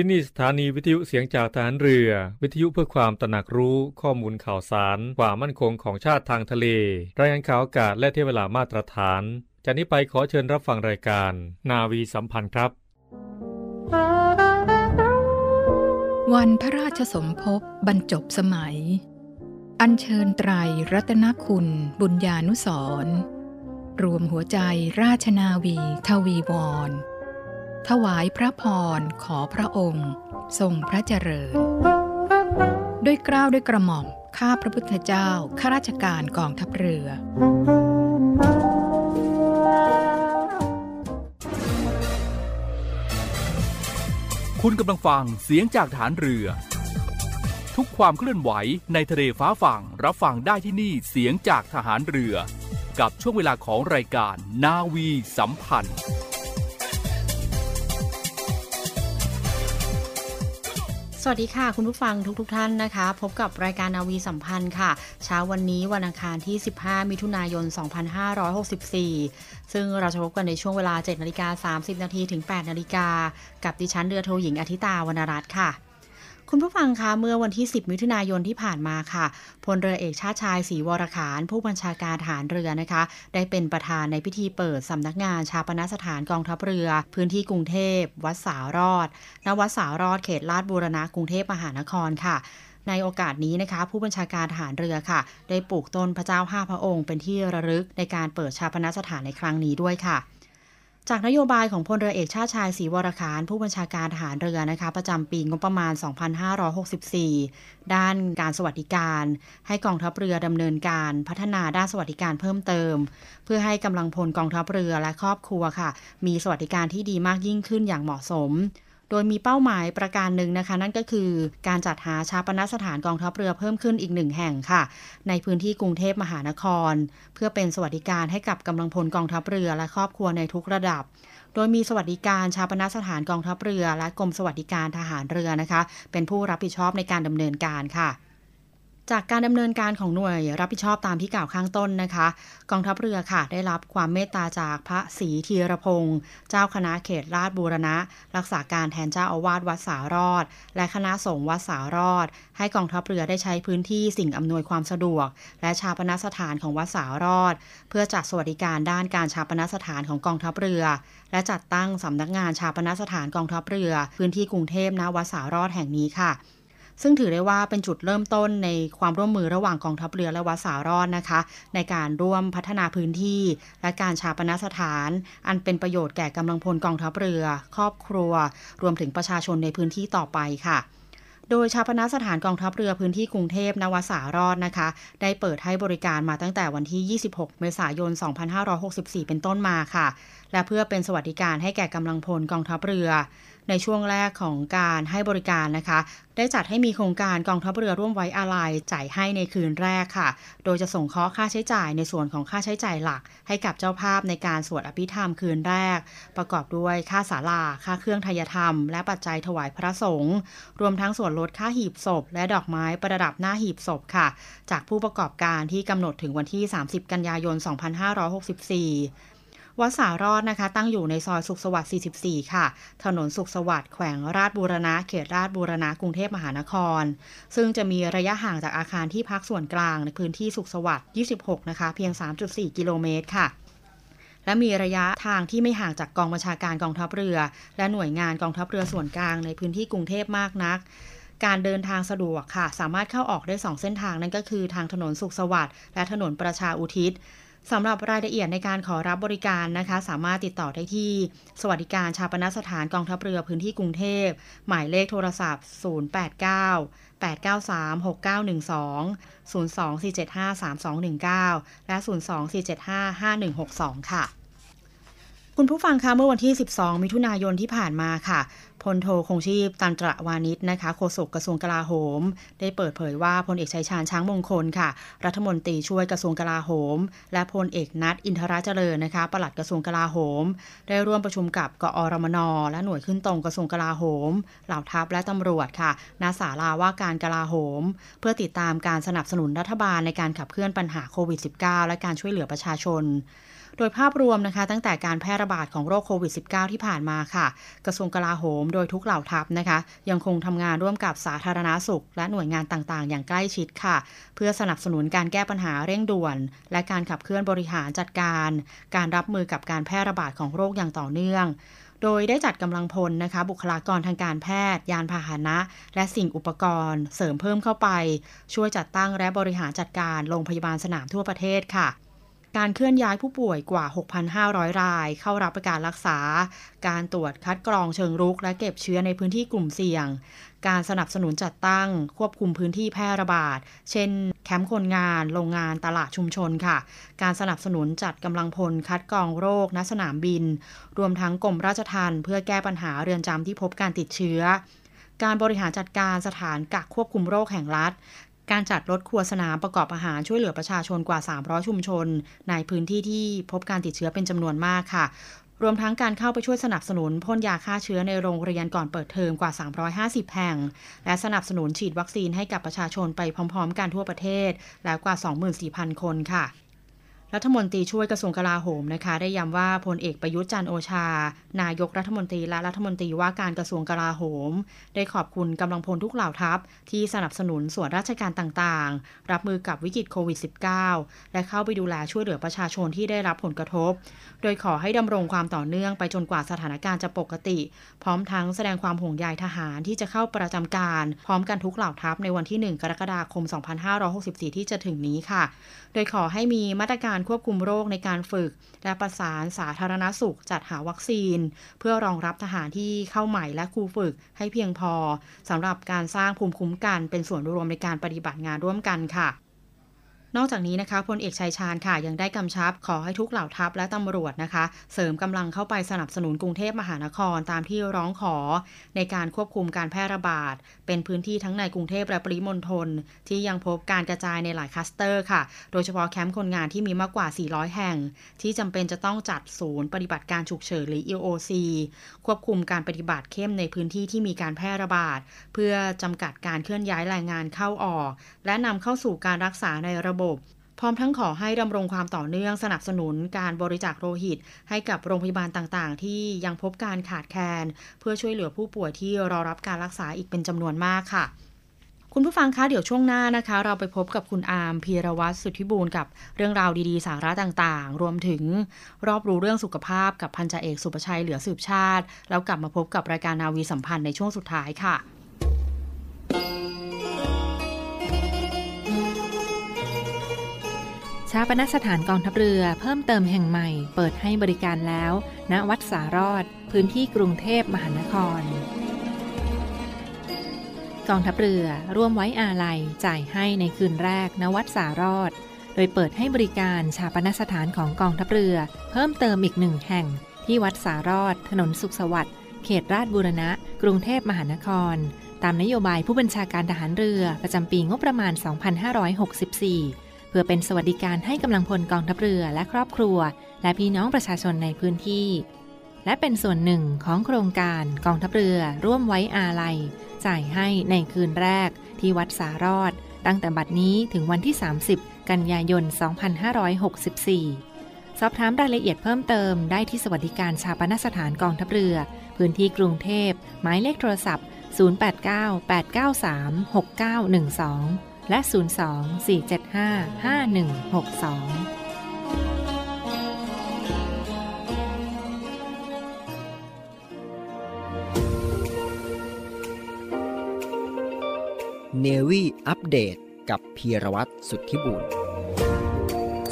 ที่นี่สถานีวิทยุเสียงจากฐานเรือ วิทยุเพื่อความตระหนักรู้ข้อมูลข่าวสาร ความมั่นคงของชาติทางทะเล รายงานข่าวอากาศและเทเวลามาตรฐาน จากนี้ไปขอเชิญรับฟังรายการ นาวีสัมพันธ์ครับ วันพระราชสมภพบรรจบสมัย อัญเชิญไตรรัตนคุณบุญญานุสรรวมหัวใจราชนาวีทวีวร ถวายพระพรขอพระองค์ ทรงพระเจริญ ด้วยกล้าวด้วยกระหม่อมข้าพระพุทธเจ้าข้าราชการกองทัพเรือ คุณกำลังฟังเสียงจากฐานเรือ ทุกความเคลื่อนไหวในทะเลฟ้าฝั่งรับฟังได้ที่นี่เสียงจากทหารเรือ กับช่วงเวลาของรายการนาวีสัมพันธ์ สวัสดีค่ะ คุณผู้ฟังทุกๆทท่านนะคะ พบกับรายการนาวีสัมพันธ์ค่ะ เช้าวันนี้วันอังคารที่ 15 มิถุนายน 2564 ซึ่งเราจะพบกันในช่วงเวลา 7 นาฬิกา 30 นาทีถึง 8 นาฬิกา กับดิฉันเรือโทหญิงอธิตาวรรณรัตน์ค่ะ คุณผู้ฟังคะเมื่อวันที่ 10 มิถุนายนที่ผ่านมาค่ะพลเรือเอกชาติชายศรีวรขาน ผู้บัญชาการฐานเรือนะคะ ได้เป็นประธานในพิธีเปิดสำนักงานชาปนสถานกองทัพเรือ พื้นที่กรุงเทพ วัดสาวรอดณวัดสาวรอดเขตลาดบูรณะกรุงเทพมหานครค่ะในโอกาสนี้นะคะ ผู้บัญชาการทหารเรือค่ะ ได้ปลูกต้นพระเจ้าห้าพระองค์เป็นที่ระลึกในการเปิดชาปนสถานในครั้งนี้ด้วยค่ะ จากนโยบายของพลเรือเอกชาติชายศรีวรขานผู้บัญชาการทหารเรือนะคะประจำปีงบประมาณ 2564 ด้านการสวัสดิการ ให้กองทัพเรือดำเนินการพัฒนาด้านสวัสดิการเพิ่มเติม เพื่อให้กำลังพลกองทัพเรือและครอบครัวค่ะ มีสวัสดิการที่ดีมากยิ่งขึ้นอย่างเหมาะสม โดยมีเป้าหมายประการหนึ่งนะคะ นั่นก็คือการจัดหาชาปนสถานกองทัพเรือเพิ่มขึ้นอีกหนึ่งแห่งค่ะ ในพื้นที่กรุงเทพมหานคร เพื่อเป็นสวัสดิการให้กับกำลังพลกองทัพเรือและครอบครัวในทุกระดับ โดยมีสวัสดิการชาปนสถานกองทัพเรือ และกรมสวัสดิการทหารเรือนะคะ เป็นผู้รับผิดชอบในการดำเนินการค่ะ จากการดำเนินการของหน่วยรับผิดชอบตามที่กล่าวข้างต้นนะคะ กองทัพเรือค่ะ ได้รับความเมตตาจากพระศรีธีรพงศ์เจ้าคณะเขตราชบูรณะ รักษาการแทนเจ้าอาวาสวัดสารอด และคณะสงฆ์วัดสารอด ให้กองทัพเรือได้ใช้พื้นที่สิ่งอำนวยความสะดวก และชาปนสถานของวัดสารอด เพื่อจัดสวัสดิการด้านการชาปนสถานของกองทัพเรือ และจัดตั้งสำนักงานชาปนสถานกองทัพเรือ พื้นที่กรุงเทพณวัดสารอดแห่งนี้ค่ะ ซึ่งถือได้ว่าเป็นจุดเริ่มต้นในความร่วมมือระหว่างกองทัพเรือและวัดสารอดนะคะ ในการร่วมพัฒนาพื้นที่ และการชาปนสถาน อันเป็นประโยชน์แก่กำลังพลกองทัพเรือ ครอบครัว รวมถึงประชาชนในพื้นที่ต่อไปค่ะโดยชาปนสถานกองทัพเรือพื้นที่กรุงเทพนวสารอดนะคะ ได้เปิดให้บริการมาตั้งแต่วันที่ 26 เมษายน 2564 เป็นต้นมาค่ะ และเพื่อเป็นสวัสดิการให้แก่กำลังพลกองทัพเรือ ในช่วงแรกของการให้บริการนะคะ ได้จัดให้มีโครงการกองทัพเรือร่วมไว้อาลัยจ่ายให้ในคืนแรกค่ะ โดยจะส่งเคาะค่าใช้จ่ายในส่วนของค่าใช้จ่ายหลัก ให้กับเจ้าภาพในการสวดอภิธรรมคืนแรก ประกอบด้วยค่าศาลา ค่าเครื่องทยธรรม และปัจจัยถวายพระสงฆ์รวมทั้งส่วนลดค่าหีบศพ และดอกไม้ประดับหน้าหีบศพค่ะ จากผู้ประกอบการที่กำหนดถึงวันที่ 30 กันยายน 2564 วัดสารอดนะคะ ตั้งอยู่ในซอยสุขสวัสดิ์ 44 ค่ะ ถนนสุขสวัสดิ์แขวงราชบูรณะเขตราชบูรณะกรุงเทพมหานคร ซึ่งจะมีระยะห่างจากอาคารที่พักส่วนกลางในพื้นที่สุขสวัสดิ์ 26 นะคะ เพียง 3.4 กิโลเมตรค่ะและมีระยะทางที่ไม่ห่างจากกองบัญชาการกองทัพเรือ และหน่วยงานกองทัพเรือส่วนกลางในพื้นที่กรุงเทพมากนัก การเดินทางสะดวกค่ะ สามารถเข้าออกได้ 2 เส้นทางนั่นก็คือทางถนนสุขสวัสดิ์และถนนประชาอุทิศ สำหรับรายละเอียดในการขอรับบริการนะคะ สามารถติดต่อได้ที่ สวัสดิการชาปนสถานกองทัพเรือพื้นที่กรุงเทพ หมายเลขโทรศัพท์ 089 893 6912 02475 3219 และ 02475 5162 ค่ะ คุณผู้ฟังคะเมื่อวันที่ 12 มิถุนายนที่ผ่านมาค่ะพลโทคงชีพตันตระวานิชนะคะโฆษกกระทรวงกลาโหม ได้เปิดเผยว่าพลเอกชัยชาญช้างมงคลค่ะ รัฐมนตรีช่วยกระทรวงกลาโหม และพลเอกนัทอินทราเจริญนะคะปลัดกระทรวงกลาโหม ได้ร่วมประชุมกับกอรมน และหน่วยขึ้นตรงกระทรวงกลาโหม เหล่าทัพและตำรวจค่ะณศาลาว่าการกลาโหม เพื่อติดตามการสนับสนุนรัฐบาลในการขับเคลื่อนปัญหาโควิด -19 และการช่วยเหลือประชาชน โดยภาพรวมนะคะ ตั้งแต่การแพร่ระบาดของโรคโควิด -19 ที่ผ่านมาค่ะ กระทรวงกลาโหมโดยทุกเหล่าทัพนะคะ ยังคงทำงานร่วมกับสาธารณาสุข และหน่วยงานต่างๆ อย่างใกล้ชิดค่ะ เพื่อสนับสนุนการแก้ปัญหาเร่งด่วน และการขับเคลื่อนบริหารจัดการ การรับมือกับการแพร่ระบาดของโรคอย่างต่อเนื่องโดยได้จัดกำลังพลนะคะ บุคลากรทางการแพทย์ ยานพาหนะ และสิ่งอุปกรณ์ เสริมเพิ่มเข้าไป ช่วยจัดตั้งและบริหารจัดการโรงพยาบาลสนามทั่วประเทศค่ะ การเคลื่อนย้ายผู้ป่วยกว่า 6,500 ราย เข้ารับการรักษา การตรวจคัดกรองเชิงรุก และเก็บเชื้อในพื้นที่กลุ่มเสี่ยง การสนับสนุนจัดตั้ง ควบคุมพื้นที่แพร่ระบาด เช่น แคมป์คนงาน โรงงาน ตลาดชุมชนค่ะ การสนับสนุนจัดกำลังพลคัดกรองโรค ณ สนามบิน รวมทั้งกรมราชทัณฑ์เพื่อแก้ปัญหาเรือนจำที่พบการติดเชื้อการบริหารจัดการสถานกักควบคุมโรคแห่งรัฐ การจัดรถครัวสนามประกอบอาหารช่วยเหลือประชาชนกว่า 300 ชุมชน ในพื้นที่ที่พบการติดเชื้อเป็นจำนวนมากค่ะรวมทั้งการเข้าไปช่วยสนับสนุนพ่นยาฆ่าเชื้อในโรงเรียนก่อนเปิดเทอมกว่า 350 แห่ง และสนับสนุนฉีดวัคซีนให้กับประชาชนไปพร้อม ๆ กันทั่วประเทศ แล้วกว่า 24,000 คนค่ะ รัฐมนตรีช่วยกระทรวงกลาโหมนะคะ ได้ย้ำว่าพลเอกประยุทธ์จันโอชา นายกรัฐมนตรีและรัฐมนตรีว่าการกระทรวงกลาโหม ได้ขอบคุณกำลังพลทุกเหล่าทัพ ที่สนับสนุนส่วนราชการต่างๆ รับมือกับวิกฤตโควิด -19 และเข้าไปดูแลช่วยเหลือประชาชนที่ได้รับผลกระทบ โดยขอให้ดำรงความต่อเนื่องไปจนกว่าสถานการณ์จะปกติ พร้อมทั้งแสดงความห่วงใยทหารที่จะเข้าประจำการ พร้อมกันทุกเหล่าทัพในวันที่ 1 กรกฎาคม 2564 ที่จะถึงนี้ค่ะ โดยขอให้มีมาตรการควบคุมโรคในการฝึก และประสานสาธารณสุขจัดหาวัคซีน เพื่อรองรับทหารที่เข้าใหม่และครูฝึกให้เพียงพอสำหรับการสร้างภูมิคุ้มกันเป็นส่วนรวมในการปฏิบัติงานร่วมกันค่ะ นอกจากนี้นะคะพลเอกชัยชาญค่ะยังได้กำชับ ขอให้ทุกเหล่าทัพและตำรวจนะคะ เสริมกำลังเข้าไปสนับสนุนกรุงเทพมหานครตามที่ร้องขอ ในการควบคุมการแพร่ระบาด เป็นพื้นที่ทั้งในกรุงเทพและปริมณฑลที่ยังพบการกระจายในหลายคลัสเตอร์ค่ะ โดยเฉพาะแคมป์คนงานที่มีมากกว่า 400 แห่ง ที่จำเป็นจะต้องจัดศูนย์ปฏิบัติการฉุกเฉินหรือ EOC ควบคุมการปฏิบัติเข้มในพื้นที่ที่มีการแพร่ระบาด เพื่อจำกัดการเคลื่อนย้ายแรงงานเข้าออก และนำเข้าสู่การรักษาในระบบพร้อมทั้งขอให้ดำรงความต่อเนื่องสนับสนุนการบริจาคโลหิต ให้กับโรงพยาบาลต่างๆ ที่ยังพบการขาดแคลนเพื่อช่วยเหลือผู้ป่วยที่รอรับการรักษาอีกเป็นจำนวนมากค่ะคุณผู้ฟังคะเดี๋ยวช่วงหน้านะคะ เราไปพบกับคุณอาร์มพีรวัตรสุทธิบูรณ์กับเรื่องราวดีๆ สาระต่างๆ รวมถึงรอบรู้เรื่องสุขภาพกับพันจ่าเอกสุประชัยเหลือสืบชาติ แล้วกลับมาพบกับรายการนาวีสัมพันธ์ในช่วงสุดท้ายค่ะ ชาปนสถานกองทัพเรือเพิ่มเติมแห่งใหม่ เปิดให้บริการแล้ว ณวัดสารอด พื้นที่กรุงเทพมหานคร กองทัพเรือร่วมไว้อาลัยจ่ายให้ในคืนแรก ณวัดสารอด โดยเปิดให้บริการชาปนสถานของกองทัพเรือ เพิ่มเติมอีกหนึ่งแห่ง ที่วัดสารอด ถนนสุขสวัสดิ์เขตราชบูรณะ กรุงเทพมหานคร ตามนโยบายผู้บัญชาการทหารเรือประจำปีงบประมาณ 2564 เพื่อเป็นสวัสดิการให้กำลังพลกองทัพเรือและครอบครัว และพี่น้องประชาชนในพื้นที่ และเป็นส่วนหนึ่งของโครงการกองทัพเรือร่วมไว้อาลัย จ่ายให้ในคืนแรกที่วัดสารอด ตั้งแต่บัดนี้ถึงวันที่ 30 กันยายน 2564 สอบถามรายละเอียดเพิ่มเติมได้ที่สวัสดิการชาปนสถานกองทัพเรือ พื้นที่กรุงเทพหมายเลขโทรศัพท์ 089 893 6912 และ 02 475 5162เนวี่อัปเดตกับพีรวัตรสุทธิบุญ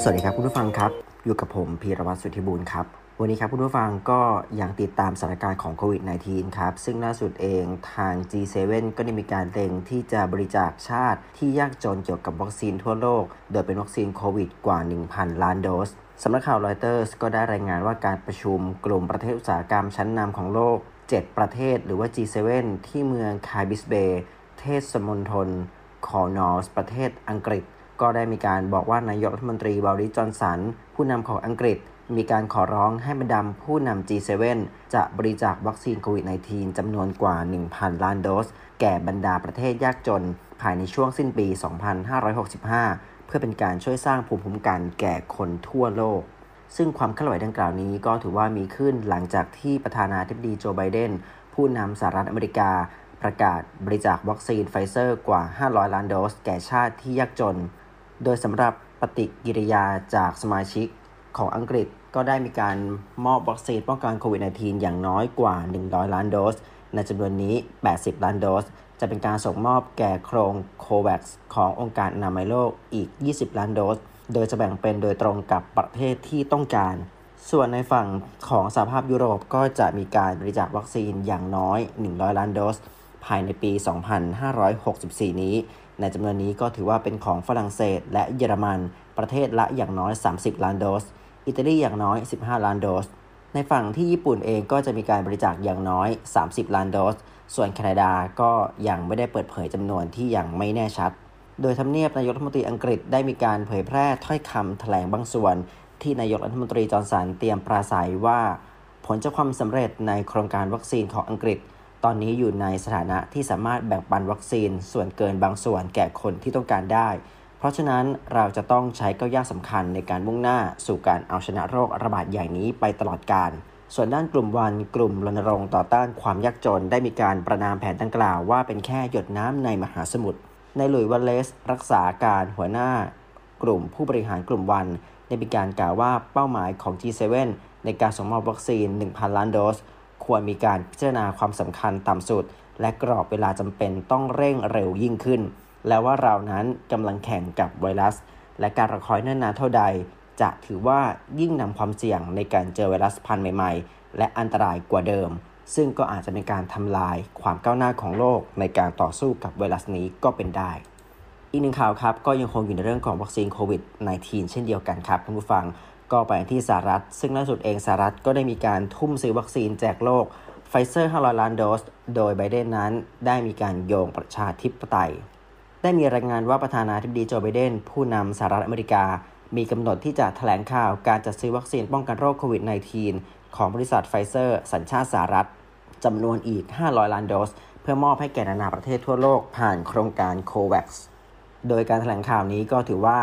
สวัสดีครับคุณผู้ฟังครับ อยู่กับผมพีรวัตรสุทธิบุญครับ วันนี้ครับคุณผู้ฟังก็ยังติดตามสถานการณ์ของโควิด -19 ครับ ซึ่งล่าสุดเองทาง G7 ก็ได้มีการเล็งที่จะบริจาคชาติที่ยากจนเกี่ยวกับวัคซีนทั่วโลก โดยเป็นวัคซีนโควิดกว่า 1,000 ล้านโดสสำนักข่าวรอยเตอร์สก็ได้รายงานว่าการประชุมกลุ่มประเทศอุตสาหกรรมชั้นนำของโลก 7 ประเทศหรือว่า G7 ที่เมืองคาร์บิสเบย์เทศมณฑลคอร์นวอลล์ประเทศอังกฤษ ก็ได้มีการบอกว่านายกรัฐมนตรีบอริสจอห์นสัน ผู้นำของอังกฤษ มีการขอร้องให้บรรดาผู้นำ G7 จะบริจาควัคซีนโควิด -19 จำนวนกว่า 1,000 ล้านโดส แก่บรรดาประเทศยากจน ภายในช่วงสิ้นปี 2565 เพื่อเป็นการช่วยสร้างภูมิคุ้มกันแก่คนทั่วโลก ซึ่งความเคลื่อนไหวดังกล่าวนี้ก็ถือว่ามีขึ้นหลังจากที่ประธานาธิบดีโจไบเดน ผู้นำสหรัฐอเมริกา ประกาศบริจาควัคซีนไฟเซอร์กว่า 500 ล้านโดส แก่ชาติที่ยากจน โดยสำหรับปฏิกิริยาจากสมาชิก ของอังกฤษก็ได้มีการมอบวัคซีนป้องกันโควิด -19 อย่างน้อยกว่า 100 ล้านโดส ในจำนวนนี้ 80 ล้านโดส จะเป็นการส่งมอบแก่โครงการโคแวกซ์ขององค์การอนามัยโลกอีก 20 ล้านโดส โดยจะแบ่งเป็นโดยตรงกับประเทศที่ต้องการ ส่วนในฝั่งของสหภาพยุโรปก็จะมีการบริจาควัคซีนอย่างน้อย 100 ล้านโดส ภายในปี 2564 นี้ ในจำนวนนี้ก็ถือว่าเป็นของฝรั่งเศสและเยอรมัน ประเทศละอย่างน้อย 30 ล้านโดส อิตาลีอย่างน้อย 15 ล้านโดส ในฝั่งที่ญี่ปุ่นเองก็จะมีการบริจาคอย่างน้อย 30 ล้านโดส ส่วนแคนาดาก็ยังไม่ได้เปิดเผยจำนวนที่ยังไม่แน่ชัด โดยทำเนียบนายกรัฐมนตรีอังกฤษได้มีการเผยแพร่ถ้อยคำแถลงบางส่วน ที่นายกรัฐมนตรีจอห์นสันเตรียมปราศัยว่า ผลจากความสำเร็จในโครงการวัคซีนของอังกฤษ ตอนนี้อยู่ในสถานะที่สามารถแบ่งปันวัคซีนส่วนเกินบางส่วนแก่คนที่ต้องการได้ เพราะฉะนั้นเราจะต้องใช้ก้าวย่างสำคัญในการมุ่งหน้าสู่การเอาชนะโรคระบาดใหญ่นี้ไปตลอดกาลส่วนด้านกลุ่มวันกลุ่มรณรงค์ต่อต้านความยากจนได้มีการประนามแผนดังกล่าวว่าเป็นแค่หยดน้ำในมหาสมุทร ในหลุยวัลเลส รักษาการหัวหน้ากลุ่มผู้บริหารกลุ่มวันได้มีการกล่าวว่าเป้าหมายของ G7 ในการส่งมอบวัคซีน 1,000 ล้านโดส ควรมีการพิจารณาความสำคัญต่ำสุด และกรอบเวลาจำเป็นต้องเร่งเร็วยิ่งขึ้น และว่าเรานั้นกำลังแข่งกับไวรัส และการระคอยนานๆเท่าใด จะถือว่ายิ่งนำความเสี่ยงในการเจอไวรัสพันธุ์ใหม่ ๆ และอันตรายกว่าเดิม ซึ่งก็อาจจะเป็นการทำลายความก้าวหน้าของโลกในการต่อสู้กับไวรัสนี้ก็เป็นได้อีกหนึ่งข่าวครับก็ยังคงอยู่ในเรื่องของวัคซีนโควิด -19 เช่นเดียวกันครับท่านผู้ฟังก็ไปที่สหรัฐ ซึ่งล่าสุดเองสหรัฐก็ได้มีการทุ่มซื้อวัคซีนแจกโลกไฟเซอร์ 500 ล้านโดส โดยไบเดนนั้นได้มีการโยงประชาธิปไตย ได้มีรายงานว่าประธานาธิบดีโจไบเดน ผู้นำสหรัฐอเมริกา มีกำหนดที่จะแถลงข่าวการจัดซื้อวัคซีนป้องกันโรคโควิด -19 ของบริษัทไฟเซอร์ สัญชาติสหรัฐจำนวนอีก 500 ล้านโดส เพื่อมอบให้แก่นานาประเทศทั่วโลกผ่านโครงการโคแวกซ์โดยการแถลงข่าวนี้ก็ถือว่า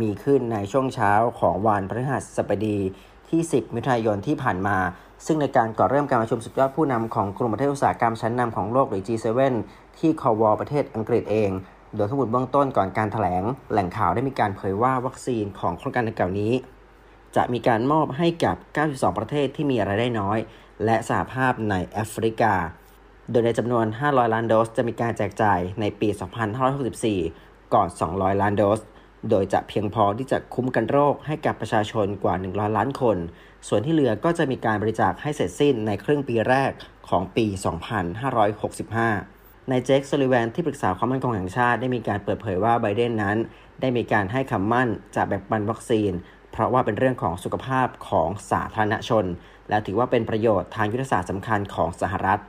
มีขึ้นในช่วงเช้าของวันพฤหัสบดีที่ 10 มิถุนายนที่ผ่านมา ซึ่งในการก่อเริ่มการประชุมสุดยอดผู้นำของกลุ่มประเทศอุตสาหกรรมชั้นนำของโลกหรือ G7 ที่คอวอประเทศอังกฤษเอง โดยข้อมูลเบื้องต้นก่อนการถแถลง แหล่งข่าวได้มีการเผยว่าวัคซีนของโครงการดังกล่าวนี้ จะมีการมอบให้กับ 92 ประเทศที่มีรายได้น้อย และสหภาพในแอฟริกา โดยในจำนวน 500 ล้านโดส จะมีการแจกจ่ายในปี 2564 ก่อน 200 ล้านโดส โดยจะเพียงพอที่จะคุ้มกันโรคให้กับประชาชนกว่า 100 ล้านคน ส่วนที่เหลือก็จะมีการบริจาคให้เสร็จสิ้นในครึ่งปีแรกของปี 2565 นายเจคซูลิแวนที่ปรึกษาความมั่นคงแห่งชาติได้มีการเปิดเผยว่าไบเดนนั้น ได้มีการให้คำมั่นจะแบ่งปันวัคซีน เพราะว่าเป็นเรื่องของสุขภาพของสาธารณชน และถือว่าเป็นประโยชน์ทางยุทธศาสตร์สำคัญของสหรัฐ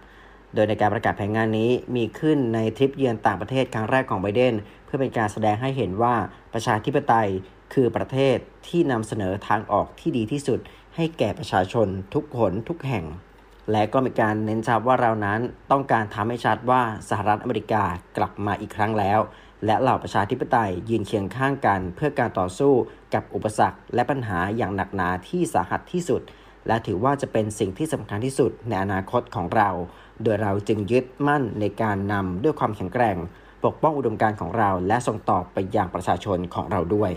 โดยในการประกาศแผนงานนี้มีขึ้นในทริปเยือนต่างประเทศครั้งแรกของไบเดน เพื่อเป็นการแสดงให้เห็นว่าประชาธิปไตยคือประเทศที่นำเสนอทางออกที่ดีที่สุด ให้แก่ประชาชนทุกคนทุกแห่ง และก็มีการเน้นชัดว่าเรานั้นต้องการทำให้ชัดว่าสหรัฐอเมริกากลับมาอีกครั้งแล้ว และเหล่าประชาธิปไตยยืนเคียงข้างกัน เพื่อการต่อสู้กับอุปสรรค และปัญหาอย่างหนักหนาที่สาหัสที่สุด และถือว่าจะเป็นสิ่งที่สำคัญที่สุดในอนาคตของเรา โดยเราจึงยึดมั่นในการนำด้วยความแข็งแกร่ง ปกป้องอุดมการณ์ของเรา และส่งต่อไปยังประชาชนของเราด้วย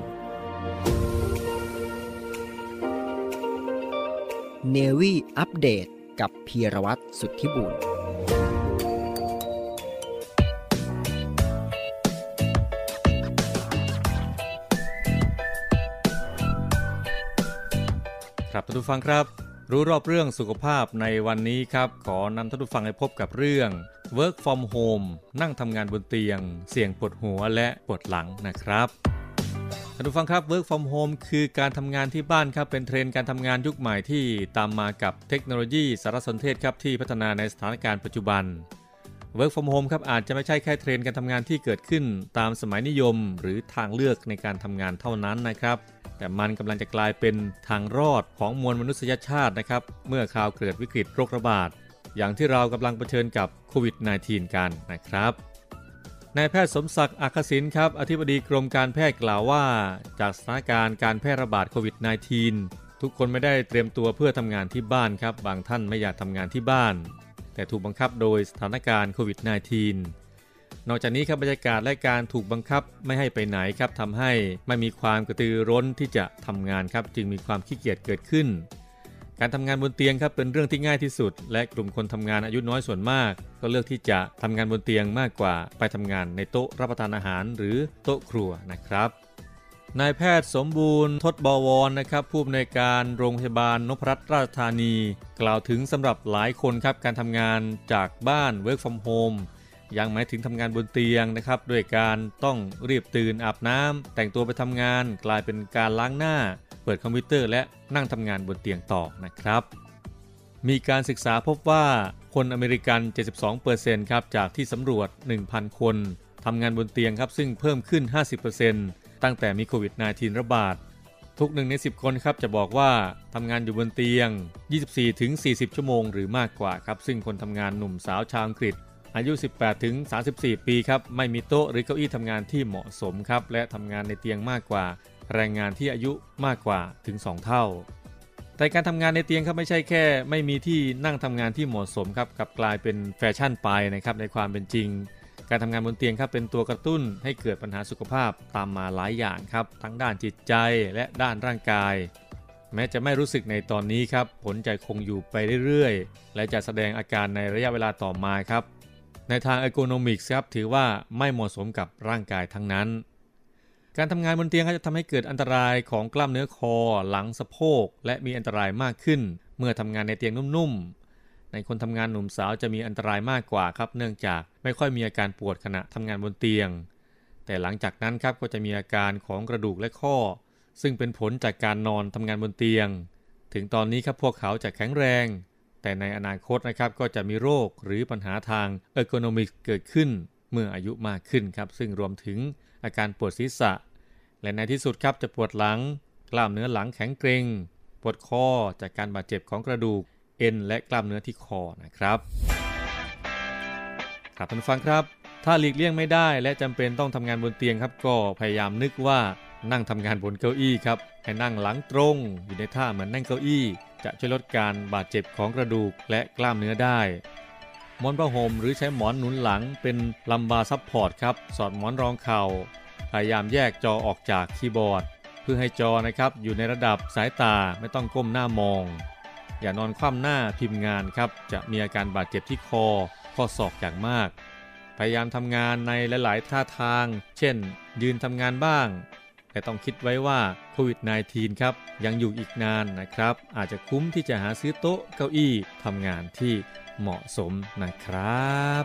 เนวี่อัปเดต กับพีรวัตรสุทธิบุญครับท่านผู้ฟังครับ รู้รอบเรื่องสุขภาพในวันนี้ครับ ขอนำท่านผู้ฟังให้พบกับเรื่อง Work from Home นั่งทำงานบนเตียง เสี่ยงปวดหัวและปวดหลังนะครับ ท่านผู้ฟังครับ Work from Home คือการทำงานที่บ้านครับ เป็นเทรนด์การทำงานยุคใหม่ที่ตามมากับเทคโนโลยีสารสนเทศครับที่พัฒนาในสถานการณ์ปัจจุบัน Work from Home ครับอาจจะไม่ใช่แค่เทรนด์การทำงานที่เกิดขึ้น ตามสมัยนิยม หรือทางเลือกในการทำงานเท่านั้นนะครับ แต่มันกำลังจะกลายเป็นทางรอดของมวลมนุษยชาตินะครับ เมื่อข่าวเกิดวิกฤตโรคระบาดอย่างที่เรากำลังเผชิญกับโควิด -19 กันนะครับ นายแพทย์สมศักดิ์อักษินครับอธิบดีกรมการแพทย์กล่าวว่า จากสถานการณ์การแพร่ระบาดโควิด -19 ทุกคนไม่ได้เตรียมตัวเพื่อทำงานที่บ้านครับ บางท่านไม่อยากทำงานที่บ้าน แต่ถูกบังคับโดยสถานการณ์โควิด -19 นอกจากนี้ครับบรรยากาศและการถูกบังคับไม่ให้ไปไหนครับทำให้ไม่มีความกระตือร้นที่จะทำงานครับ จึงมีความขี้เกียจเกิดขึ้น การทำงานบนเตียงครับเป็นเรื่องที่ง่ายที่สุด และกลุ่มคนทำงานอายุน้อยส่วนมาก ก็เลือกที่จะทำงานบนเตียงมากกว่าไปทำงานในโต๊ะรับประทานอาหารหรือโต๊ะครัวนะครับนายแพทย์สมบูรณ์ทศบวรนะครับผู้อำนวยการโรงพยาบาลนพรัตน์ราชธานี กล่าวถึงสำหรับหลายคนครับการทำงานจากบ้าน work from home ยังหมายถึงทำงานบนเตียงนะครับด้วยการต้องรีบตื่นอาบน้ำแต่งตัวไปทำงานกลายเป็นการล้างหน้า ปิดคอมพิวเตอร์และนั่งทำงานบนเตียงต่อนะครับ มีการศึกษาพบว่าคนอเมริกัน 72%ครับจากที่สำรวจ 1,000 คนทำงานบนเตียงครับซึ่งเพิ่มขึ้น 50%ตั้งแต่มีโควิด -19 ระบาด ทุกหนึ่งใน 10 คนครับจะบอกว่าทำงานอยู่บนเตียง 24-40 ชั่วโมงหรือมากกว่าครับซึ่งคนทำงานหนุ่มสาวชาวอังกฤษอายุ 18 ถึง 34 ปีครับ ไม่มีโต๊ะหรือเก้าอี้ทำงานที่เหมาะสมครับ และทำงานในเตียงมากกว่า แรงงานที่อายุมากกว่าถึง 2 เท่า แต่การทำงานในเตียงครับไม่ใช่แค่ ไม่มีที่นั่งทำงานที่เหมาะสมครับกับกลายเป็นแฟชั่นไปนะครับในความเป็นจริง การทำงานบนเตียงครับเป็นตัวกระตุ้นให้เกิดปัญหาสุขภาพตามมาหลายอย่างครับ ทั้งด้านจิตใจและด้านร่างกาย แม้จะไม่รู้สึกในตอนนี้ครับผลจะคงอยู่ไปเรื่อยๆ และจะแสดงอาการในระยะเวลาต่อมาครับในทางอโกโนมิกส์ครับถือว่าไม่เหมาะสมกับร่างกายทั้งนั้น การทำงานบนเตียงก็จะทำให้เกิดอันตรายของกล้ามเนื้อคอ หลังสะโพก และมีอันตรายมากขึ้น เมื่อทำงานในเตียงนุ่มๆ ในคนทำงานหนุ่มสาวจะมีอันตรายมากกว่าครับ เนื่องจากไม่ค่อยมีอาการปวดขณะทำงานบนเตียง แต่หลังจากนั้นครับก็จะมีอาการของกระดูกและข้อ ซึ่งเป็นผลจากการนอนทำงานบนเตียง ถึงตอนนี้ครับพวกเขาจะแข็งแรง แต่ในอนาคตนะครับก็จะมีโรคหรือปัญหาทางเออร์โกนมิกเกิดขึ้น เมื่ออายุมากขึ้นครับซึ่งรวมถึงอาการปวดศีรษะ และในที่สุดครับจะปวดหลัง กล้ามเนื้อหลังแข็งเกร็ง ปวดคอจากการบาดเจ็บของกระดูก เอ็น และกล้ามเนื้อที่คอนะครับ ครับท่านฟังครับ ถ้าหลีกเลี่ยงไม่ได้ และจำเป็นต้องทำงานบนเตียงครับ ก็พยายามนึกว่านั่งทำงานบนเก้าอี้ครับ ให้นั่งหลังตรง อยู่ในท่าเหมือนนั่งเก้าอี้ จะช่วยลดการบาดเจ็บของกระดูกและกล้ามเนื้อได้หมอนผ้าห่มหรือใช้หมอนหนุนหลังเป็น lumbar support ครับ สอดหมอนรองเข่า พยายามแยกจอออกจากคีย์บอร์ด เพื่อให้จอนะครับอยู่ในระดับสายตาไม่ต้องก้มหน้ามอง อย่านอนคว่ำหน้าพิมพ์งานครับ จะมีอาการบาดเจ็บที่คอ ข้อศอกอย่างมาก พยายามทำงานในหลายๆ ท่าทาง เช่น ยืนทำงานบ้าง แต่ต้องคิดไว้ว่าโควิด -19 ครับยังอยู่อีกนานนะครับ อาจจะคุ้มที่จะหาซื้อโต๊ะเก้าอี้ทำงานที่เหมาะสมนะครับ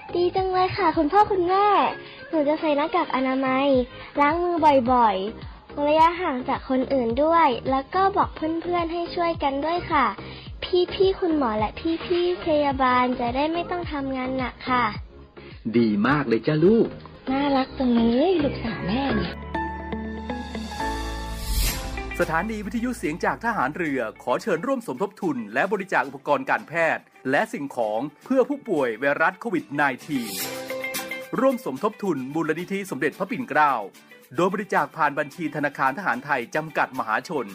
ดีจังเลยค่ะ คุณพ่อคุณแม่ หนูจะใส่หน้ากากอนามัย ล้างมือบ่อยๆระยะห่างจากคนอื่นด้วย แล้วก็บอกเพื่อนๆให้ช่วยกันด้วยค่ะ พี่ๆคุณหมอและพี่ๆพยาบาลจะได้ไม่ต้องทำงานหนักค่ะ ดีมากเลยจ้าลูก น่ารักจังเลยลูกสาวแม่เนี่ยสถานีวิทยุเสียงจากทหารเรือขอเชิญร่วมสมทบทุน และบริจาคอุปกรณ์การแพทย์ และสิ่งของเพื่อผู้ป่วยไวรัสโควิด -19 ร่วมสมทบทุนมูลนิธิสมเด็จพระปิ่นเกล้า โดยบริจาคผ่านบัญชีธนาคารทหารไทยจำกัดมหาชน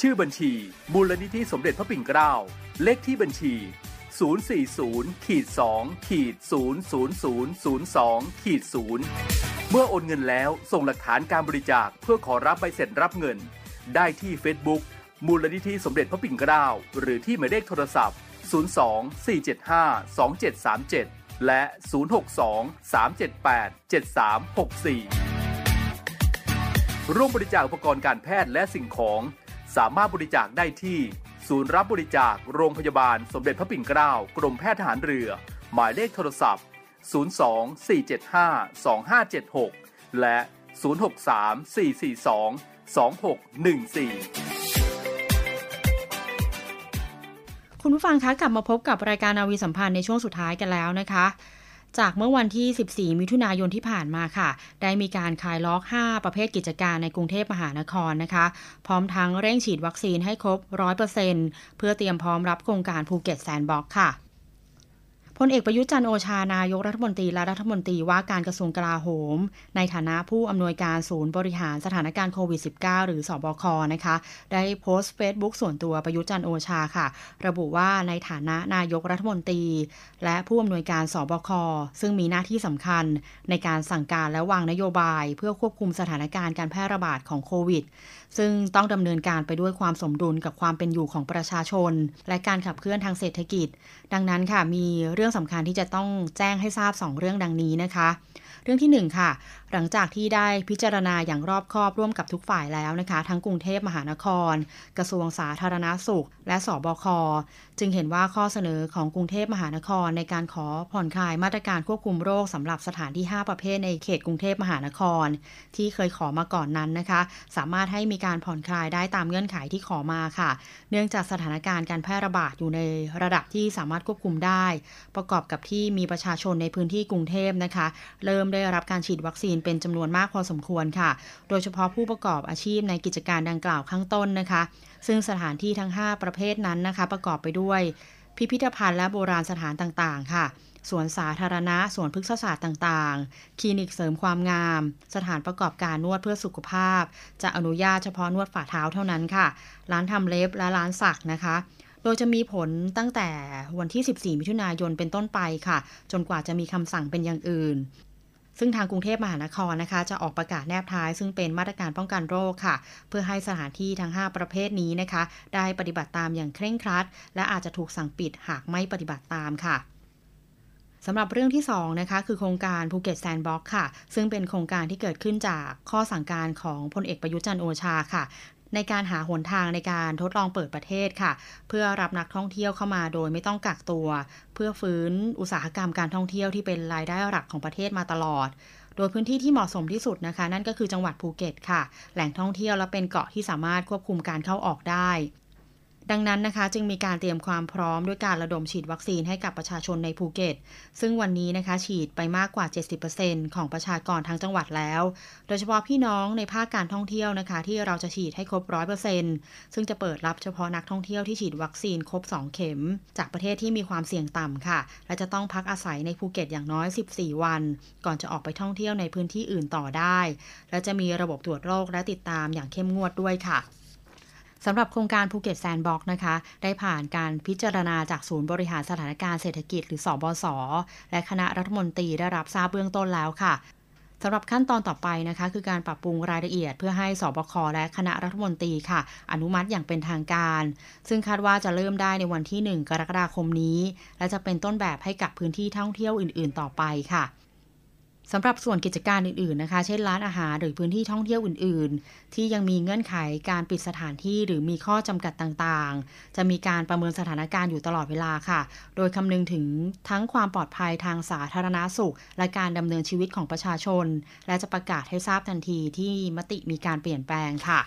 ชื่อบัญชี มูลนิธิสมเด็จพระปิ่นเกล้า เลขที่บัญชี 040ขีด2ขีด00002ขีด0เมื่อโอนเงินแล้วส่งหลักฐานการบริจาคเพื่อขอรับใบเสร็จรับเงิน ได้ที่ Facebook มูลนิธิสมเด็จพระปิ่นเกล้า หรือที่หมายเลขโทรศัพท์ 02-475-2737 และ 062-378-7364 ร่วมบริจาคอุปกรณ์การแพทย์และสิ่งของ สามารถบริจาคได้ที่ ศูนย์รับบริจาคโรงพยาบาลสมเด็จพระปิ่นเกล้ากรมแพทย์ทหารเรือ หมายเลขโทรศัพท์ 024752576 และ 063-442-2614 คุณผู้ฟังคะกลับมาพบกับรายการนาวีสัมพันธ์ในช่วงสุดท้ายกันแล้วนะคะ จากเมื่อวันที่ 14 มิถุนายนที่ผ่านมาค่ะ ได้มีการคลายล็อก 5 ประเภทกิจการในกรุงเทพมหานครนะคะ พร้อมทั้งเร่งฉีดวัคซีนให้ครบ 100%เพื่อเตรียมพร้อมรับโครงการภูเก็ตแซนด์บ็อกซ์ค่ะ พลเอกประยุทธ์จันทร์โอชานายกรัฐมนตรีและรัฐมนตรีว่าการกระทรวงกลาโหม ในฐานะผู้อำนวยการศูนย์บริหารสถานการณ์โควิด -19 หรือศบคนะคะ ได้โพสต์เฟซบุ๊กส่วนตัวประยุทธ์จันทร์โอชาค่ะ ระบุว่าในฐานะนายกรัฐมนตรี และผู้อำนวยการศบคซึ่งมีหน้าที่สำคัญ ในการสั่งการและวางนโยบาย เพื่อควบคุมสถานการณ์การแพร่ระบาดของโควิด ซึ่งต้องดำเนินการไปด้วยความสมดุลกับความเป็นอยู่ของประชาชน และการขับเคลื่อนทางเศรษฐกิจ ดังนั้นค่ะมีเรื่องสำคัญที่จะต้องแจ้งให้ทราบ 2 เรื่องดังนี้นะคะ เรื่องที่ 1 ค่ะ หลังจากที่ได้พิจารณาอย่างรอบคอบร่วมกับทุกฝ่ายแล้วนะคะ ทั้งกรุงเทพมหานคร กระทรวงสาธารณาสุข และสบค จึงเห็นว่าข้อเสนอของกรุงเทพมหานครในการขอผ่อนคลายมาตรการควบคุมโรคสำหรับสถานที่ 5 ประเภทในเขตกรุงเทพมหานคร ที่เคยขอมาก่อนนั้นนะคะ สามารถให้มีการผ่อนคลายได้ตามเงื่อนไขที่ขอมาค่ะ เนื่องจากสถานการณ์การแพร่ระบาดอยู่ในระดับที่สามารถควบคุมได้ ประกอบกับที่มีประชาชนในพื้นที่กรุงเทพนะคะ เริ่มได้รับการฉีดวัคซีนเป็นจำนวนมากพอสมควรค่ะ โดยเฉพาะผู้ประกอบอาชีพในกิจการดังกล่าวข้างต้นนะคะ ซึ่งสถานที่ทั้ง 5 ประเภทนั้นนะคะ ประกอบไปด้วย พิพิธภัณฑ์และโบราณสถานต่างๆ ค่ะสวนสาธารณะสวนพฤกษศาสตร์ต่างๆ คลินิกเสริมความงาม สถานประกอบการนวดเพื่อสุขภาพ จะอนุญาตเฉพาะนวดฝ่าเท้าเท่านั้นค่ะ ร้านทำเล็บและร้านสักนะคะ โดยจะมีผลตั้งแต่วันที่ 14 มิถุนายนเป็นต้นไปค่ะ จนกว่าจะมีคำสั่งเป็นอย่างอื่น ซึ่งทางกรุงเทพมหานครนะคะ จะออกประกาศแนบท้าย ซึ่งเป็นมาตรการป้องกันโรคค่ะ เพื่อให้สถานที่ทั้ง 5 ประเภทนี้นะคะ ได้ปฏิบัติตามอย่างเคร่งครัด และอาจจะถูกสั่งปิดหากไม่ปฏิบัติตามค่ะสำหรับเรื่องที่2นะคะคือโครงการภูเก็ต Sandbox ค่ะ ซึ่งเป็นโครงการที่เกิดขึ้นจากข้อสั่งการของพลเอกประยุจันโอชาค่ะ ในการหาหนทางในการทดลองเปิดประเทศค่ะ เพื่อรับนักท่องเที่ยวเข้ามาโดยไม่ต้องกักตัว เพื่อฟื้นอุตสาหกรรมการท่องเที่ยวที่เป็นรายได้หลักของประเทศมาตลอด โดยพื้นที่ที่เหมาะสมที่สุดนะคะ นั่นก็คือจังหวัดภูเก็ตค่ะ แหล่งท่องเที่ยวและเป็นเกาะที่สามารถควบคุมการเข้าออกได้ ดังนั้นนะคะจึงมีการเตรียมความพร้อมด้วยการระดมฉีดวัคซีนให้กับประชาชนในภูเก็ต ซึ่งวันนี้นะคะฉีดไปมากกว่า 70%ของประชากรทั้งจังหวัดแล้ว โดยเฉพาะพี่น้องในภาคการท่องเที่ยวนะคะ ที่เราจะฉีดให้ครบ 100%ซึ่งจะเปิดรับเฉพาะนักท่องเที่ยวที่ฉีดวัคซีนครบ 2 เข็ม จากประเทศที่มีความเสี่ยงต่ำค่ะ และจะต้องพักอาศัยในภูเก็ตอย่างน้อย 14 วัน ก่อนจะออกไปท่องเที่ยวในพื้นที่อื่นต่อได้ และจะมีระบบตรวจโรคและติดตามอย่างเข้มงวดด้วยค่ะ สำหรับโครงการภูเก็ต Sandbox นะคะ ได้ผ่านการพิจารณาจากศูนย์บริหารสถานการณ์เศรษฐกิจหรือศบศ.และคณะรัฐมนตรีได้รับทราบเบื้องต้นแล้วค่ะสำหรับขั้นตอนต่อไปนะคะ คือการปรับปรุงรายละเอียดเพื่อให้สบคและคณะรัฐมนตรีค่ะ อนุมัติอย่างเป็นทางการ ซึ่งคาดว่าจะเริ่มได้ในวันที่ 1 กรกฎาคมนี้ และจะเป็นต้นแบบให้กับพื้นที่ท่องเที่ยวอื่น ๆ ต่อไปค่ะ สำหรับส่วนกิจการอื่นๆนะคะ เช่นร้านอาหารหรือพื้นที่ท่องเที่ยวอื่นๆ ที่ยังมีเงื่อนไขการปิดสถานที่หรือมีข้อจำกัดต่างๆ จะมีการประเมินสถานการณ์อยู่ตลอดเวลาค่ะ โดยคำนึงถึงทั้งความปลอดภัยทางสาธารณาสุข และการดำเนินชีวิตของประชาชน และจะประกาศให้ทราบทันทีที่มติมีการเปลี่ยนแปลงค่ะ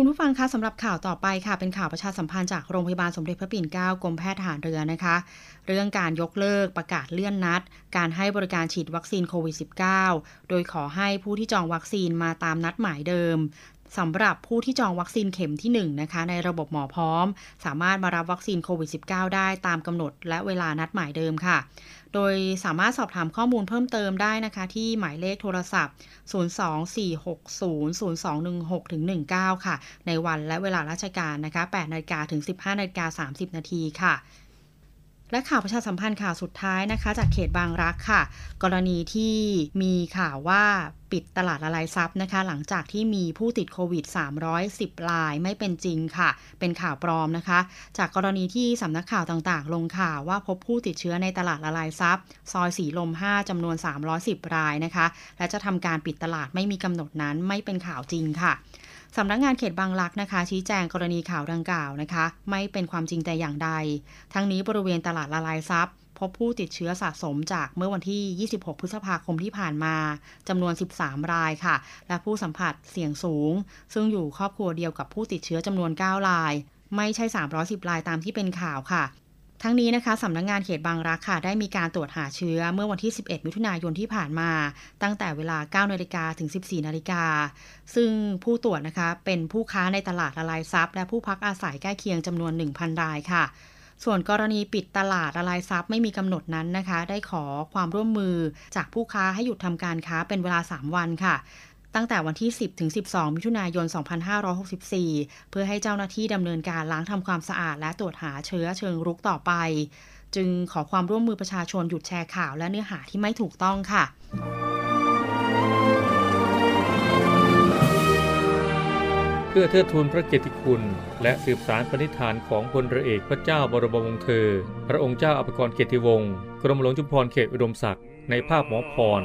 คุณผู้ฟังคะสำหรับข่าวต่อไปค่ะ เป็นข่าวประชาสัมพันธ์จากโรงพยาบาลสมเด็จพระปิ่นเกล้ากรมแพทย์ทหารเรือนะคะ เรื่องการยกเลิกประกาศเลื่อนนัด การให้บริการฉีดวัคซีนโควิด -19 โดยขอให้ผู้ที่จองวัคซีนมาตามนัดหมายเดิม สำหรับผู้ที่จองวัคซีนเข็มที่1นะคะในระบบหมอพร้อม สามารถมารับวัคซีนโควิด -19 ได้ตามกำหนดและเวลานัดหมายเดิมค่ะ โดยสามารถสอบถามข้อมูลเพิ่มเติมได้นะคะ ที่หมายเลขโทรศัพท์ 024600216-19 ค่ะ ในวันและเวลาราชการนะคะ8นาฬิกาถึง 15นาฬิกา30 นาทีค่ะ และข่าวประชาสัมพันธ์ข่าวสุดท้ายนะคะ จากเขตบางรักค่ะ กรณีที่มีข่าวว่าปิดตลาดละลายซับนะคะ หลังจากที่มีผู้ติดโควิด 310รายไม่เป็นจริงค่ะ เป็นข่าวปลอมนะคะ จากกรณีที่สำนักข่าวต่างๆ ลงข่าวว่าพบผู้ติดเชื้อในตลาดละลายซับซอยสีลม 5จำนวน 310 รายนะคะ และจะทำการปิดตลาดไม่มีกำหนดนั้นไม่เป็นข่าวจริงค่ะ สำนักงงานเขตบางลักนะคะ ชี้แจงกรณีข่าวดังกล่าวนะคะ ไม่เป็นความจริงแต่อย่างใด ทั้งนี้บริเวณตลาดละลายซับพบผู้ติดเชื้อสะสมจากเมื่อวันที่ 26 พฤษภาคมที่ผ่านมาจำนวน 13 รายค่ะ และผู้สัมผัสเสี่ยงสูง ซึ่งอยู่ครอบครัวเดียวกับผู้ติดเชื้อจำนวน 9 ราย ไม่ใช่ 310 รายตามที่เป็นข่าวค่ะ ทั้งนี้นะคะสำนักงงานเขตบางรักค่ะ ได้มีการตรวจหาเชื้อเมื่อวันที่ 11 มิถุนายนที่ผ่านมา ตั้งแต่เวลา 9 นาฬิกาถึง 14 นาฬิกา ซึ่งผู้ตรวจนะคะ เป็นผู้ค้าในตลาดละลายซับและผู้พักอาศัยใกล้เคียงจำนวน 1,000 รายค่ะ ส่วนกรณีปิดตลาดละลายซับไม่มีกำหนดนั้นนะคะ ได้ขอความร่วมมือจากผู้ค้าให้หยุดทำการค้าเป็นเวลา 3 วันค่ะ ตั้งแต่วันที่ 10 ถึง 12 มิถุนายน 2564 เพื่อให้เจ้าหน้าที่ดำเนินการล้างทำความสะอาดและตรวจหาเชื้อเชิงรุกต่อไป จึงขอความร่วมมือประชาชนหยุดแชร์ข่าวและเนื้อหาที่ไม่ถูกต้องค่ะเพื่อเทิดทูนพระเกียรติคุณและสืบสารปณิธานของพลเรือเอกพระเจ้าบรมวงศ์เธอ พระองค์เจ้าอภิกรเกียรติวงศ์กรมหลวงจุฬาภรณ์เขตอุดมศักดิ์ในภาพหมอพร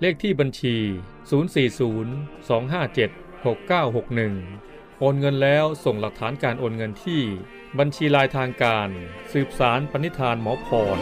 เลขที่บัญชี 040-257-6961 โอนเงินแล้วส่งหลักฐานการโอนเงินที่ บัญชีลายทางการ สืบสารปณิธานหมอพร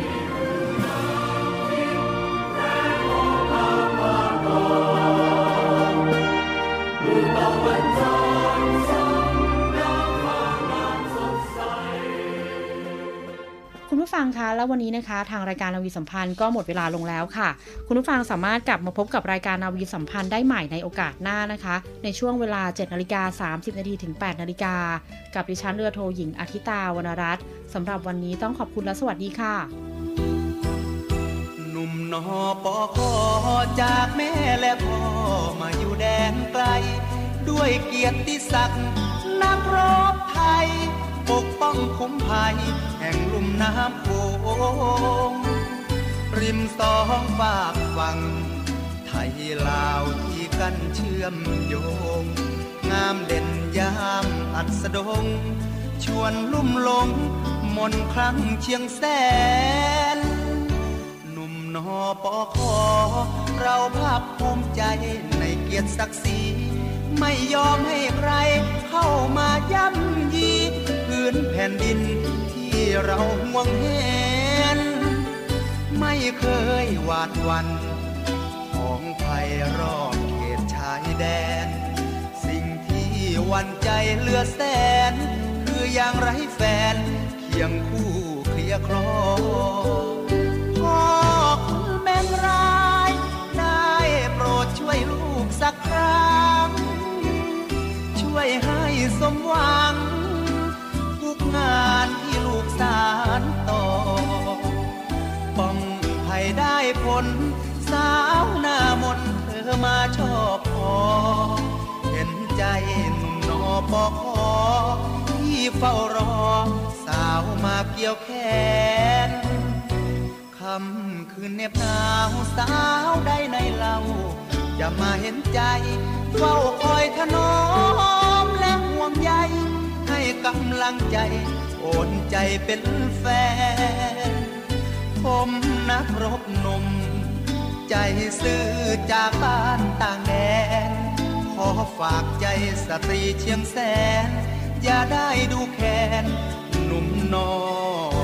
ฟังคะแล้ววันนี้นะคะ ทางรายการนาวีสัมพันธ์ก็หมดเวลาลงแล้วค่ะ คุณผู้ฟังสามารถกลับมาพบกับรายการนาวีสัมพันธ์ได้ใหม่ในโอกาสหน้านะคะ ในช่วงเวลา7นาฬิกา30นาทีถึง8นาฬิกากับดิฉันเรือโทหญิงอาทิตาวรรณรัตน์สำหรับวันนี้ต้องขอบคุณและสวัสดีค่ะ หนุ่มนอปอคอจากแม่และพ่อมาอยู่แดนไกล ด้วยเกียรติศักดิ์นักรบไทย ปกป้องคุ้มภัยแห่งลุ่มน้ำโขงริมสองฝากฝั่งไทยลาวที่กันเชื่อมโยง งามเด่นยามอัดสดง ชวนลุ่มลง มนครั้งเชียงแสน หนุ่มนอปอคอเราภาคภูมิใจในเกียรติศักดิ์ศรีไม่ยอมให้ใครเข้ามาย่ำยี นแผ่นดินที่เราห่วงเห็น ไม่เคยหวาดวันของภัยรอบเขตชายแดน สิ่งที่วันใจเลือแสน คืออย่างไรแฟน เคียงคู่เคลียคลอพ่อคุณแม่ร้าย ได้โปรดช่วยลูกสักครั้ง ช่วยให้สมหวัง งานที่ลูกสารต่อ ป้องภัยได้ผล สาวหน้ามนเธอมาชอบพอ เห็นใจหนุ่มนอปอคอที่เฝ้ารอ สาวมาเกี่ยวแขนคำคืนเน็บหนาวสาวได้ในเล่าอย่ามาเห็นใจเฝ้าคอยถนอมและห่วงใย กำลังใจ โอนใจเป็นแฟน ผมนักรบนม ใจซื่อจากบ้านต่างแดน ขอฝากใจสตรีเชียงแสน อย่าได้ดูแคนหนุ่มนอน